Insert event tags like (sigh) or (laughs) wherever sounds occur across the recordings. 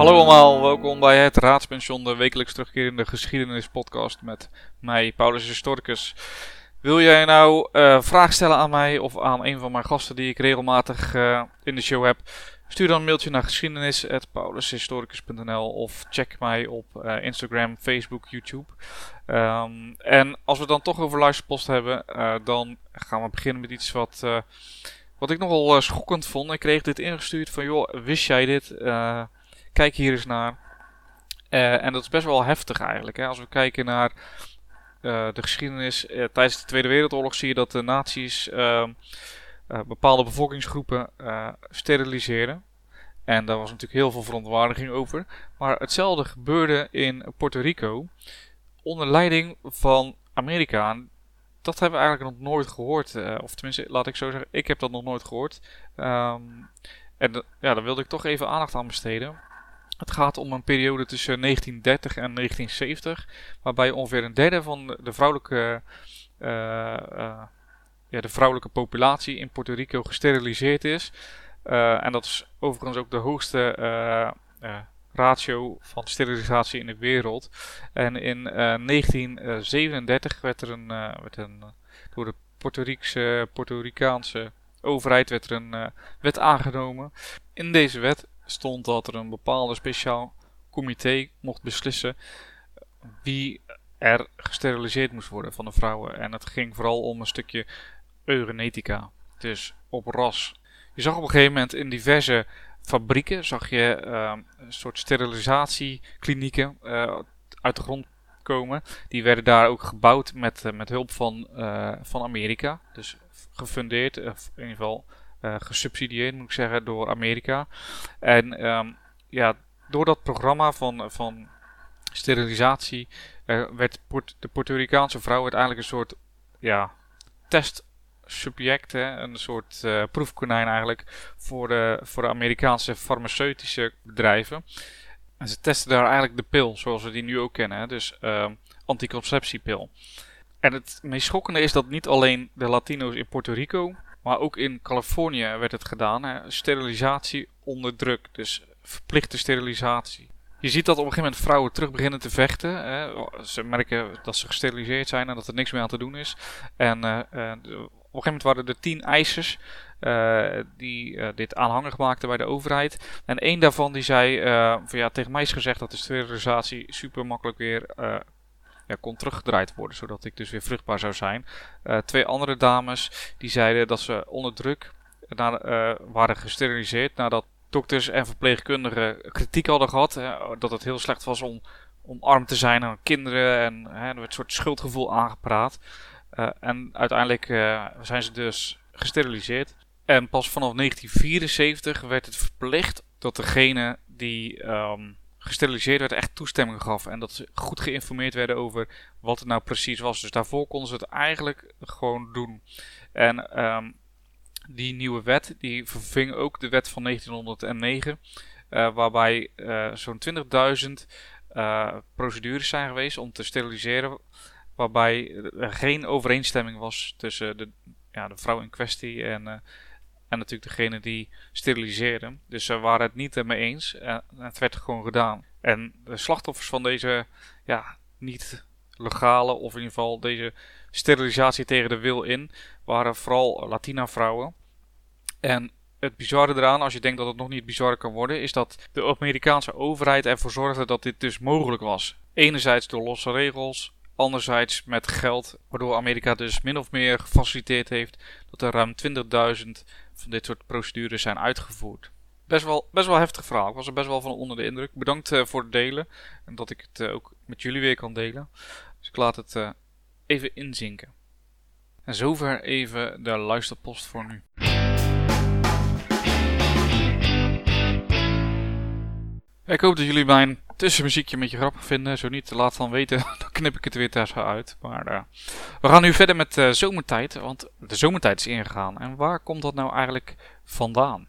Hallo allemaal, welkom bij het Raadspension, de wekelijks terugkerende geschiedenispodcast met mij, Paulus Historicus. Wil jij nou uh, vragen stellen aan mij of aan een van mijn gasten die ik regelmatig uh, in de show heb? Stuur dan een mailtje naar geschiedenis.paulushistoricus.nl of check mij op uh, Instagram, Facebook, YouTube. Um, en als we dan toch over luisterpost hebben, dan gaan we beginnen met iets wat, wat ik nogal schokkend vond. Ik kreeg dit ingestuurd van, joh, wist jij dit? Kijk hier eens naar. en dat is best wel heftig eigenlijk. Hè? Als we kijken naar uh, de geschiedenis. Uh, tijdens de Tweede Wereldoorlog zie je dat de nazi's uh, bepaalde bevolkingsgroepen steriliseren. En daar was natuurlijk heel veel verontwaardiging over. Maar hetzelfde gebeurde in Puerto Rico. Onder leiding van Amerika. Dat hebben we eigenlijk nog nooit gehoord. of tenminste, laat ik zo zeggen, ik heb dat nog nooit gehoord. Um, en ja, daar wilde ik toch even aandacht aan besteden. Het gaat om een periode tussen 1930 en 1970, waarbij ongeveer een derde van de vrouwelijke, uh, uh, ja, de vrouwelijke populatie in Puerto Rico gesteriliseerd is. Uh, en dat is overigens ook de hoogste ratio van sterilisatie in de wereld. En in 1937 werd er een, werd een door de Puerto Ricaanse overheid werd er een wet aangenomen. In deze wet stond dat er een bepaalde speciaal comité mocht beslissen wie er gesteriliseerd moest worden van de vrouwen. En het ging vooral om een stukje eugenetica, dus op ras. Je zag op een gegeven moment in diverse fabrieken zag je uh, een soort sterilisatieklinieken uh, uit de grond komen. Die werden daar ook gebouwd met, uh, met hulp van, van Amerika. Dus gefundeerd, of in ieder geval gesubsidieerd, moet ik zeggen, door Amerika. En um, ja, door dat programma van, van sterilisatie uh, werd de Puerto Ricaanse vrouw uiteindelijk een soort ja, testsubject, hè, een soort uh, proefkonijn eigenlijk, voor de, voor de Amerikaanse farmaceutische bedrijven. En ze testen daar eigenlijk de pil, zoals we die nu ook kennen, hè, dus uh, anticonceptiepil. En het meest schokkende is dat niet alleen de Latino's in Puerto Rico maar ook in Californië werd het gedaan. Hè? Sterilisatie onder druk. Dus verplichte sterilisatie. Je ziet dat op een gegeven moment vrouwen terug beginnen te vechten. Hè? Ze merken dat ze gesteriliseerd zijn en dat er niks meer aan te doen is. En uh, uh, op een gegeven moment waren er tien eisers uh, die dit aanhangig maakten bij de overheid. En één daarvan die zei, van, ja, tegen mij is gezegd dat de sterilisatie super makkelijk weer ja, kon teruggedraaid worden, zodat ik dus weer vruchtbaar zou zijn. Uh, twee andere dames die zeiden dat ze onder druk na, uh, waren gesteriliseerd nadat dokters en verpleegkundigen kritiek hadden gehad. Hè, dat het heel slecht was om, om arm te zijn aan kinderen en hè, er werd een soort schuldgevoel aangepraat. En uiteindelijk zijn ze dus gesteriliseerd. En pas vanaf 1974 werd het verplicht dat degene die um, gesteriliseerd werd, echt toestemming gaf. En dat ze goed geïnformeerd werden over wat het nou precies was. Dus daarvoor konden ze het eigenlijk gewoon doen. En um, die nieuwe wet, die verving ook de wet van 1909. Uh, waarbij uh, zo'n 20.000 uh, procedures zijn geweest om te steriliseren. Waarbij er geen overeenstemming was tussen de, ja, de vrouw in kwestie en en natuurlijk degene die steriliseren. Dus ze waren het niet ermee eens. En het werd gewoon gedaan. En de slachtoffers van deze ja, niet legale, of in ieder geval deze sterilisatie tegen de wil in, waren vooral Latina vrouwen. En het bizarre eraan, als je denkt dat het nog niet bizar kan worden, is dat de Amerikaanse overheid ervoor zorgde dat dit dus mogelijk was. Enerzijds door losse regels, anderzijds met geld, waardoor Amerika dus min of meer gefaciliteerd heeft dat er ruim 20.000 van dit soort procedures zijn uitgevoerd. Best wel, best wel heftig verhaal. Ik was er best wel van onder de indruk. Bedankt uh, voor het delen. En dat ik het uh, ook met jullie weer kan delen. Dus ik laat het uh, even inzinken. En zover even de luisterpost voor nu. Ik hoop dat jullie mijn tussenmuziekje met je grappig vinden. Zo niet, laat dan weten. (laughs) Dan knip ik het weer tussen uit. Maar uh, we gaan nu verder met uh, zomertijd. Want de zomertijd is ingegaan. En waar komt dat nou eigenlijk vandaan?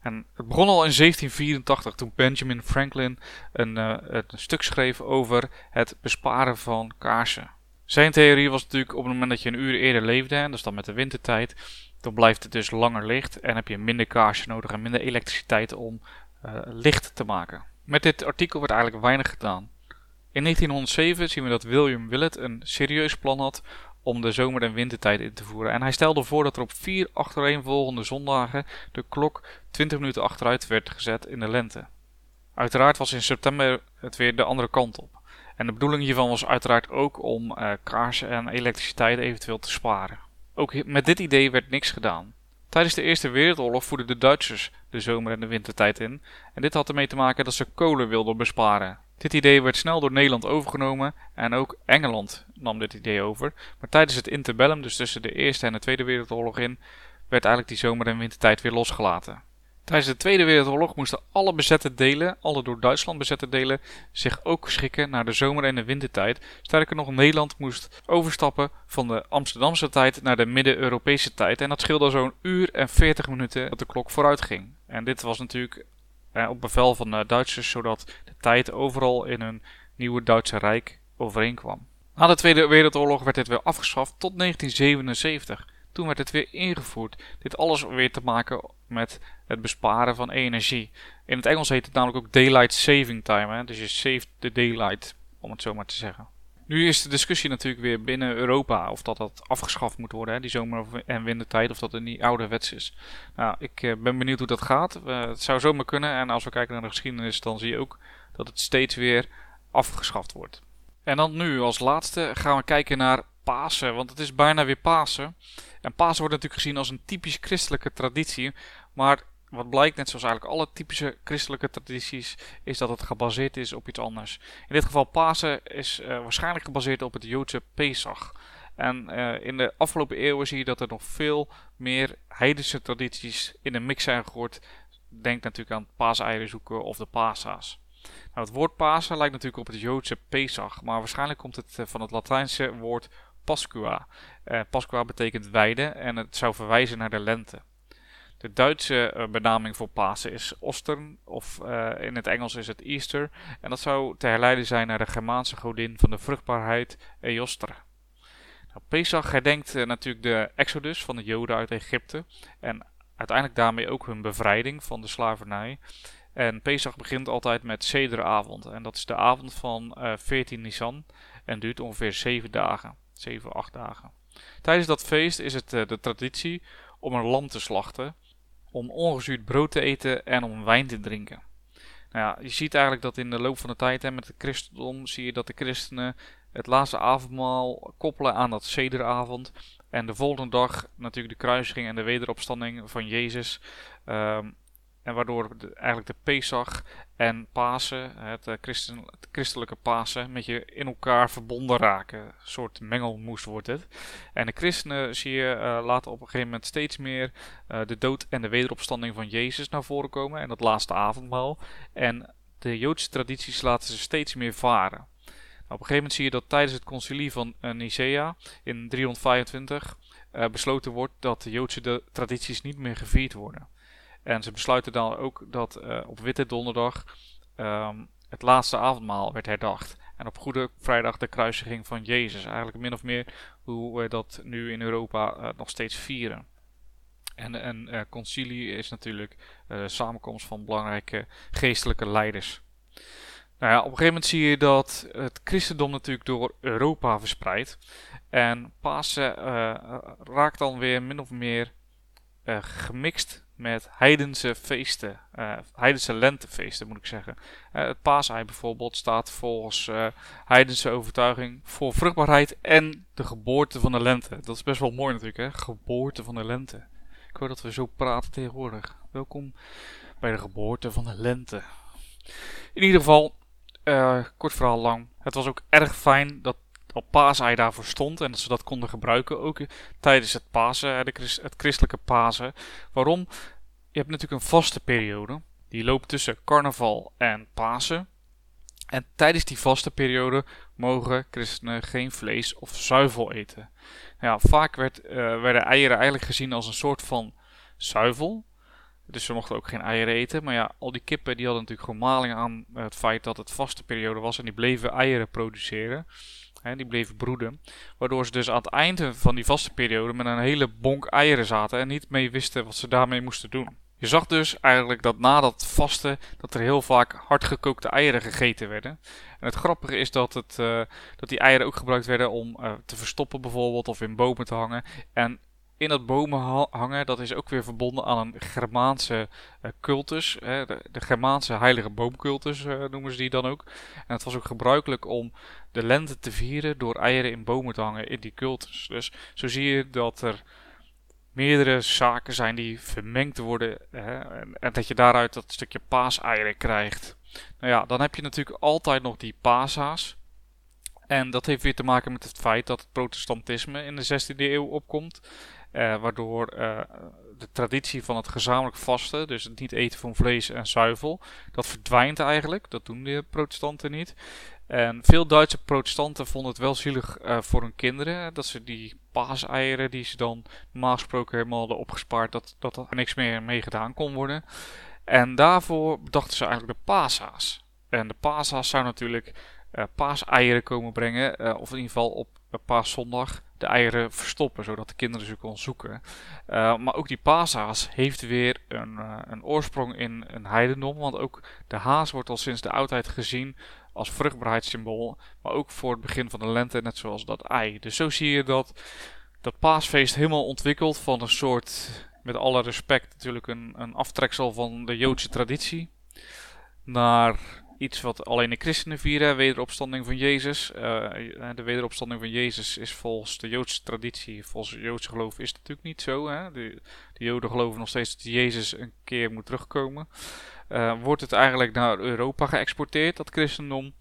En het begon al in 1784 toen Benjamin Franklin een, uh, een stuk schreef over het besparen van kaarsen. Zijn theorie was natuurlijk op het moment dat je een uur eerder leefde, en dat is dan met de wintertijd, dan blijft het dus langer licht en heb je minder kaarsen nodig en minder elektriciteit om licht te maken. Met dit artikel wordt eigenlijk weinig gedaan. In 1907 zien we dat William Willett een serieus plan had om de zomer- en wintertijd in te voeren. En hij stelde voor dat er op vier achtereenvolgende zondagen de klok 20 minuten achteruit werd gezet in de lente. Uiteraard was in september het weer de andere kant op. En de bedoeling hiervan was uiteraard ook om uh, kaarsen en elektriciteit eventueel te sparen. Ook met dit idee werd niks gedaan. Tijdens de Eerste Wereldoorlog voerden de Duitsers de zomer- en de wintertijd in. En dit had ermee te maken dat ze kolen wilden besparen. Dit idee werd snel door Nederland overgenomen en ook Engeland nam dit idee over. Maar tijdens het interbellum, dus tussen de Eerste en de Tweede Wereldoorlog in, werd eigenlijk die zomer- en wintertijd weer losgelaten. Tijdens de Tweede Wereldoorlog moesten alle bezette delen, alle door Duitsland bezette delen, zich ook schikken naar de zomer- en de wintertijd. Sterker nog, Nederland moest overstappen van de Amsterdamse tijd naar de Midden-Europese tijd. En dat scheelde zo'n uur en 40 minuten dat de klok vooruit ging. En dit was natuurlijk eh, op bevel van de Duitsers, zodat de tijd overal in hun nieuwe Duitse Rijk overeenkwam. Na de Tweede Wereldoorlog werd dit weer afgeschaft tot 1977. Toen werd het weer ingevoerd. Dit alles weer te maken met het besparen van energie. In het Engels heet het namelijk ook Daylight Saving Time. Hè? Dus je saved the daylight, om het zo maar te zeggen. Nu is de discussie natuurlijk weer binnen Europa of dat dat afgeschaft moet worden, hè, die zomer- en wintertijd, of dat het niet ouderwets is. Nou, ik eh, ben benieuwd hoe dat gaat. Uh, het zou zomaar kunnen en als we kijken naar de geschiedenis, dan zie je ook dat het steeds weer afgeschaft wordt. En dan nu als laatste gaan we kijken naar Pasen, want het is bijna weer Pasen. En Pasen wordt natuurlijk gezien als een typisch christelijke traditie, maar wat blijkt, net zoals eigenlijk alle typische christelijke tradities, is dat het gebaseerd is op iets anders. In dit geval Pasen is uh, waarschijnlijk gebaseerd op het Joodse Pesach. En uh, in de afgelopen eeuwen zie je dat er nog veel meer heidense tradities in de mix zijn gegooid. Denk natuurlijk aan paaseieren zoeken of de pasa's. Nou, het woord Pasen lijkt natuurlijk op het Joodse Pesach, maar waarschijnlijk komt het uh, van het Latijnse woord Pascua. Pascua betekent weide en het zou verwijzen naar de lente. De Duitse uh, benaming voor Pasen is Ostern, of uh, in het Engels is het Easter. En dat zou te herleiden zijn naar de Germaanse godin van de vruchtbaarheid, Eostre. Nou, Pesach herdenkt uh, natuurlijk de exodus van de Joden uit Egypte. En uiteindelijk daarmee ook hun bevrijding van de slavernij. En Pesach begint altijd met Sederavond. En dat is de avond van 14 Nisan. En duurt ongeveer 7 dagen. 7, 8 dagen. Tijdens dat feest is het de traditie om een lam te slachten om ongezuurd brood te eten en om wijn te drinken. Nou ja, je ziet eigenlijk dat in de loop van de tijd hè, met het christendom zie je dat de christenen het laatste avondmaal koppelen aan dat zederavond. En de volgende dag natuurlijk de kruisiging en de wederopstanding van Jezus. Um, en waardoor eigenlijk de Pesach en Pasen, het, uh, christen, het, christelijke Pasen, met je in elkaar verbonden raken. Een soort mengelmoes wordt het. En de christenen zie je uh, laten op een gegeven moment steeds meer uh, de dood en de wederopstanding van Jezus naar voren komen. En dat laatste avondmaal. En de Joodse tradities laten ze steeds meer varen. Nou, op een gegeven moment zie je dat tijdens het concilie van Nicea in 325 besloten wordt dat de Joodse tradities niet meer gevierd worden. En ze besluiten dan ook dat uh, op Witte Donderdag um, het laatste avondmaal werd herdacht. En op Goede Vrijdag de kruisiging van Jezus. Eigenlijk min of meer hoe we dat nu in Europa uh, nog steeds vieren. En een uh, concilie is natuurlijk de samenkomst van belangrijke geestelijke leiders. Nou ja, op een gegeven moment zie je dat het christendom natuurlijk door Europa verspreidt. En Pasen raakt dan weer min of meer gemixt met heidense feesten, uh, heidense lentefeesten moet ik zeggen. Uh, het paasei bijvoorbeeld staat volgens uh, heidense overtuiging voor vruchtbaarheid en de geboorte van de lente. Dat is best wel mooi natuurlijk, hè? Geboorte van de lente. Ik hoor dat we zo praten tegenwoordig. Welkom bij de geboorte van de lente. In ieder geval, kort verhaal lang. Het was ook erg fijn dat op paasei daarvoor stond en dat ze dat konden gebruiken ook tijdens het Pasen, het christelijke Pasen. Waarom? Je hebt natuurlijk een vaste periode, die loopt tussen carnaval en Pasen. En tijdens die vaste periode mogen christenen geen vlees of zuivel eten. Nou ja, vaak werd, uh, werden eieren eigenlijk gezien als een soort van zuivel. Dus ze mochten ook geen eieren eten. Maar ja, al die kippen die hadden natuurlijk gewoon aan het feit dat het vaste periode was. En die bleven eieren produceren. Die bleven broeden. Waardoor ze dus aan het einde van die vaste periode met een hele bonk eieren zaten en niet mee wisten wat ze daarmee moesten doen. Je zag dus eigenlijk dat na dat vasten, dat er heel vaak hardgekookte eieren gegeten werden. En het grappige is dat, het, uh, dat die eieren ook gebruikt werden om uh, te verstoppen bijvoorbeeld, of in bomen te hangen. En in dat bomen hangen, dat is ook weer verbonden aan een Germaanse uh, cultus. Hè, de, de, Germaanse heilige boomcultus uh, noemen ze die dan ook. En het was ook gebruikelijk om de lente te vieren door eieren in bomen te hangen in die cultus. Dus zo zie je dat er meerdere zaken zijn die vermengd worden. Hè, en, en, dat je daaruit dat stukje paaseieren krijgt. Nou ja, dan heb je natuurlijk altijd nog die pasa's. En dat heeft weer te maken met het feit dat het protestantisme in de 16e eeuw opkomt. Uh, waardoor uh, de traditie van het gezamenlijk vasten, dus het niet eten van vlees en zuivel, dat verdwijnt eigenlijk. Dat doen de protestanten niet. En veel Duitse protestanten vonden het wel zielig uh, voor hun kinderen. Dat ze die paaseieren die ze dan normaal gesproken helemaal hadden opgespaard, dat, dat er niks meer mee gedaan kon worden. En daarvoor bedachten ze eigenlijk de pasa's. En de pasa's zou natuurlijk uh, paaseieren komen brengen. Of in ieder geval op paaszondag de eieren verstoppen, zodat de kinderen ze kon zoeken. Uh, maar ook die paashaas heeft weer een, een oorsprong in een heidendom. Want ook de haas wordt al sinds de oudheid gezien als vruchtbaarheidssymbool. Maar ook voor het begin van de lente, net zoals dat ei. Dus zo zie je dat dat paasfeest helemaal ontwikkelt van een soort, met alle respect natuurlijk, een, een aftreksel van de Joodse traditie. Naar iets wat alleen de christenen vieren, wederopstanding van Jezus. Uh, de wederopstanding van Jezus is volgens de Joodse traditie, volgens het Joodse geloof is het natuurlijk niet zo. Hè? De, de Joden geloven nog steeds dat Jezus een keer moet terugkomen. Uh, wordt het eigenlijk naar Europa geëxporteerd, dat christendom.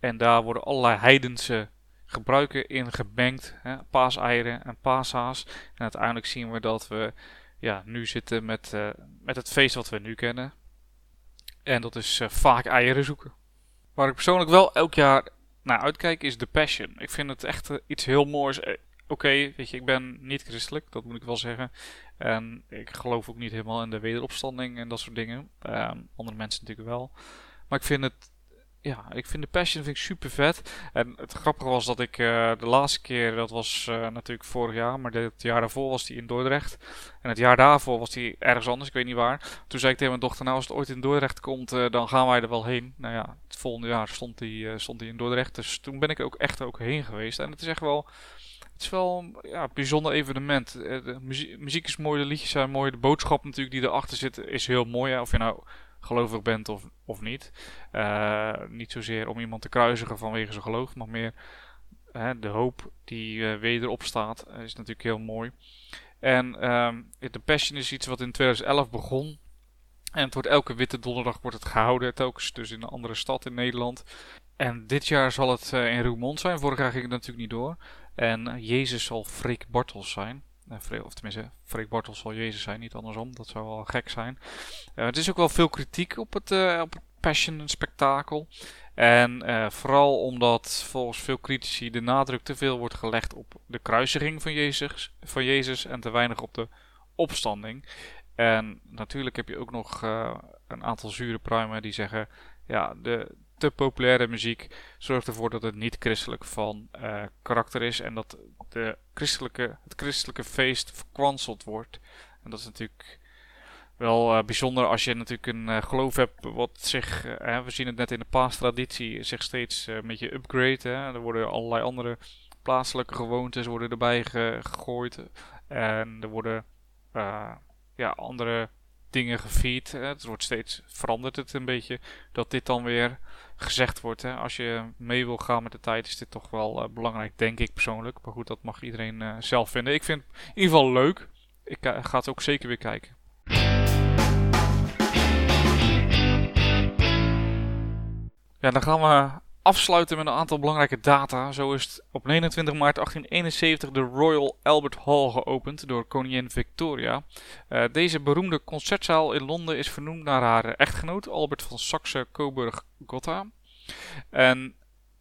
En daar worden allerlei heidense gebruiken in gemengd. Hè? Paaseieren en paashaas. En uiteindelijk zien we dat we ja, nu zitten met, uh, met het feest wat we nu kennen. En dat is uh, vaak eieren zoeken. Waar ik persoonlijk wel elk jaar naar uitkijk is The Passion. Ik vind het echt uh, iets heel moois. Uh, Oké, weet je, ik ben niet christelijk, dat moet ik wel zeggen. En ik geloof ook niet helemaal in de wederopstanding en dat soort dingen. Um, andere mensen natuurlijk wel. Maar ik vind het ja, ik vind de Passion vind ik super vet. En het grappige was dat ik uh, de laatste keer, dat was uh, natuurlijk vorig jaar, maar het jaar daarvoor was hij in Dordrecht. En het jaar daarvoor was hij ergens anders, ik weet niet waar. Toen zei ik tegen mijn dochter, nou als het ooit in Dordrecht komt, uh, dan gaan wij er wel heen. Nou ja, het volgende jaar stond hij, stond hij in Dordrecht. Dus toen ben ik ook echt ook heen geweest. En het is echt wel, het is wel ja, een bijzonder evenement. De muziek, muziek is mooi, de liedjes zijn mooi. De boodschap natuurlijk die erachter zit is heel mooi. Ja. Of je nou gelovig bent of, of niet. Uh, niet zozeer om iemand te kruisigen vanwege zijn geloof, maar meer uh, de hoop die uh, wederop staat, is natuurlijk heel mooi. En um, The Passion is iets wat in 2011 begon. En het wordt elke witte donderdag wordt het gehouden, telkens dus in een andere stad in Nederland. En dit jaar zal het in Roermond zijn, vorig jaar ging het natuurlijk niet door. En Jezus zal Freek Bartels zijn. Uh, of tenminste, Freek Bartels zal Jezus zijn, niet andersom. Dat zou wel gek zijn. Uh, het is ook wel veel kritiek op het, uh, op het Passion spektakel. En vooral omdat volgens veel critici de nadruk te veel wordt gelegd op de kruisiging van Jezus, van Jezus en te weinig op de opstanding. En natuurlijk heb je ook nog een aantal zure pruimen die zeggen: ja, de, te populaire muziek zorgt ervoor dat het niet christelijk van uh, karakter is en dat de christelijke, het christelijke feest verkwanseld wordt. En dat is natuurlijk wel uh, bijzonder als je natuurlijk een uh, geloof hebt wat zich, we zien het net in de paastraditie, zich steeds een beetje upgrade. Hè. Er worden allerlei andere plaatselijke gewoontes worden erbij gegooid en er worden ja, andere dingen gefeed. Het wordt steeds verandert het een beetje. Dat dit dan weer gezegd wordt. Hè. Als je mee wil gaan met de tijd is dit toch wel uh, belangrijk, denk ik persoonlijk. Maar goed, dat mag iedereen uh, zelf vinden. Ik vind het in ieder geval leuk. Ik uh, ga het ook zeker weer kijken. Ja, dan gaan we afsluiten met een aantal belangrijke data. Zo is op 29 maart 1871 de Royal Albert Hall geopend door koningin Victoria. Uh, deze beroemde concertzaal in Londen is vernoemd naar haar echtgenoot Albert van Saxe-Coburg-Gotha. En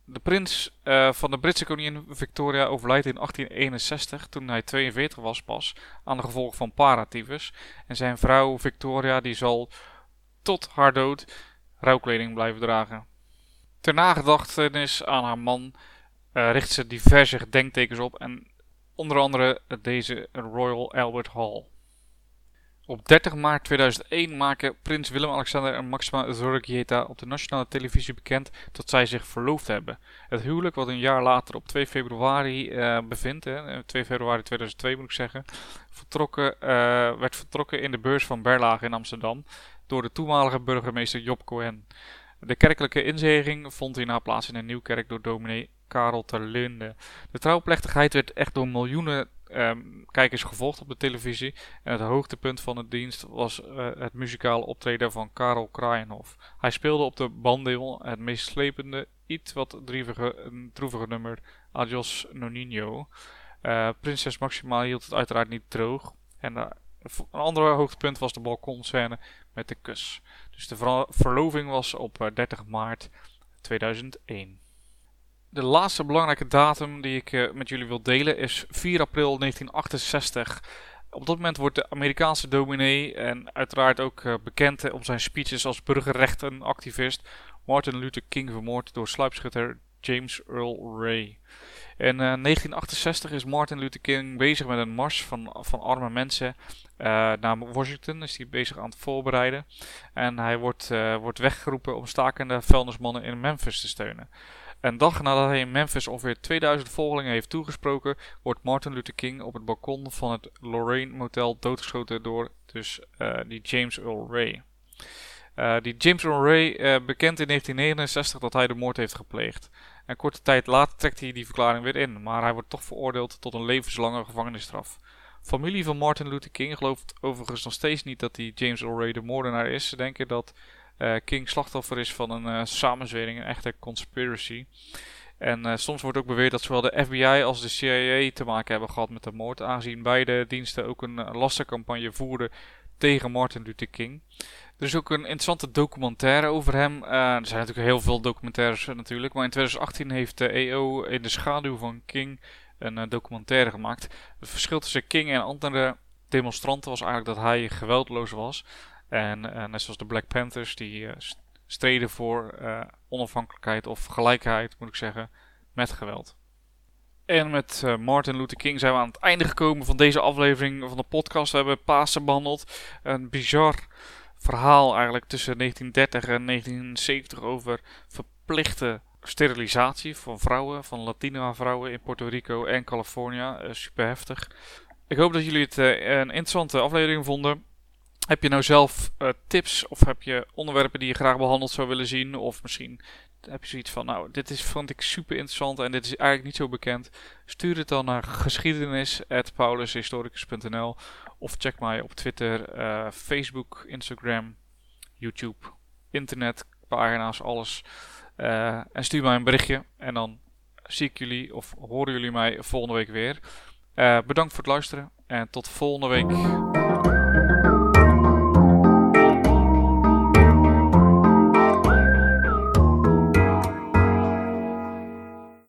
de prins uh, van de Britse koningin Victoria overlijdt in 1861 toen hij 42 was pas aan de gevolgen van paratyfus. En zijn vrouw Victoria die zal tot haar dood rouwkleding blijven dragen. Ter nagedachtenis aan haar man uh, richt ze diverse gedenktekens op en onder andere deze Royal Albert Hall. Op 30 maart 2001 maken prins Willem-Alexander en Maxima Zorregieta op de nationale televisie bekend dat zij zich verloofd hebben. Het huwelijk, wat een jaar later op 2 februari uh, bevindt, hè, 2 februari 2002 moet ik zeggen, vertrokken, werd vertrokken in de beurs van Berlage in Amsterdam door de toenmalige burgemeester Job Cohen. De kerkelijke inzeging vond hierna plaats in een nieuwkerk door dominee Karel Terlinde. De trouwplechtigheid werd echt door miljoenen um, kijkers gevolgd op de televisie. En het hoogtepunt van de dienst was uh, het muzikale optreden van Karel Kraaienhof. Hij speelde op de bandeel het meest slepende, iets wat droevige, droevige nummer Adios Nonino. Uh, Prinses Maxima hield het uiteraard niet droog. En uh, een ander hoogtepunt was de balkonscène met de kus. Dus de verloving was op 30 maart 2001. De laatste belangrijke datum die ik uh, met jullie wil delen is 4 april 1968. Op dat moment wordt de Amerikaanse dominee en uiteraard ook uh, bekend om zijn speeches als burgerrechtenactivist Martin Luther King vermoord door sluipschutter James Earl Ray. In uh, eh, 1968 is Martin Luther King bezig met een mars van, van arme mensen naar Washington. Is hij bezig aan het voorbereiden. En hij wordt, wordt weggeroepen om stakende vuilnismannen in Memphis te steunen. Een dag nadat hij in Memphis ongeveer 2000 volgelingen heeft toegesproken, wordt Martin Luther King op het balkon van het Lorraine Motel doodgeschoten door dus die James Earl Ray. Die James Earl Ray uh, bekend in 1969 dat hij de moord heeft gepleegd. En korte tijd later trekt hij die verklaring weer in, maar hij wordt toch veroordeeld tot een levenslange gevangenisstraf. Familie van Martin Luther King gelooft overigens nog steeds niet dat die James Ray de moordenaar is. Ze denken dat uh, King slachtoffer is van een uh, samenzwering, een echte conspiracy. En uh, soms wordt ook beweerd dat zowel de FBI als de CIA te maken hebben gehad met de moord, aangezien beide diensten ook een lastencampagne voerden tegen Martin Luther King. Er is ook een interessante documentaire over hem. er zijn natuurlijk heel veel documentaires natuurlijk, maar in 2018 heeft de EO in de schaduw van King een documentaire gemaakt. Het verschil tussen King en andere demonstranten was eigenlijk dat hij geweldloos was. En net zoals de Black Panthers, die streden voor onafhankelijkheid of gelijkheid, moet ik zeggen, met geweld. En met Martin Luther King zijn we aan het einde gekomen van deze aflevering van de podcast. We hebben Pasen behandeld. Een bizar verhaal eigenlijk tussen 1930 en 1970 over verplichte sterilisatie van vrouwen, van Latina vrouwen in Puerto Rico en Californië. super heftig. Ik hoop dat jullie het een interessante aflevering vonden. Heb je nou zelf uh, tips of heb je onderwerpen die je graag behandeld zou willen zien? Of misschien heb je zoiets van, nou, dit is, vond ik super interessant en dit is eigenlijk niet zo bekend. Stuur het dan naar geschiedenis.paulushistoricus.nl of check mij op Twitter, uh, Facebook, Instagram, YouTube, internet, pagina's, alles. Uh, en stuur mij een berichtje en dan zie ik jullie of horen jullie mij volgende week weer. bedankt voor het luisteren en tot volgende week.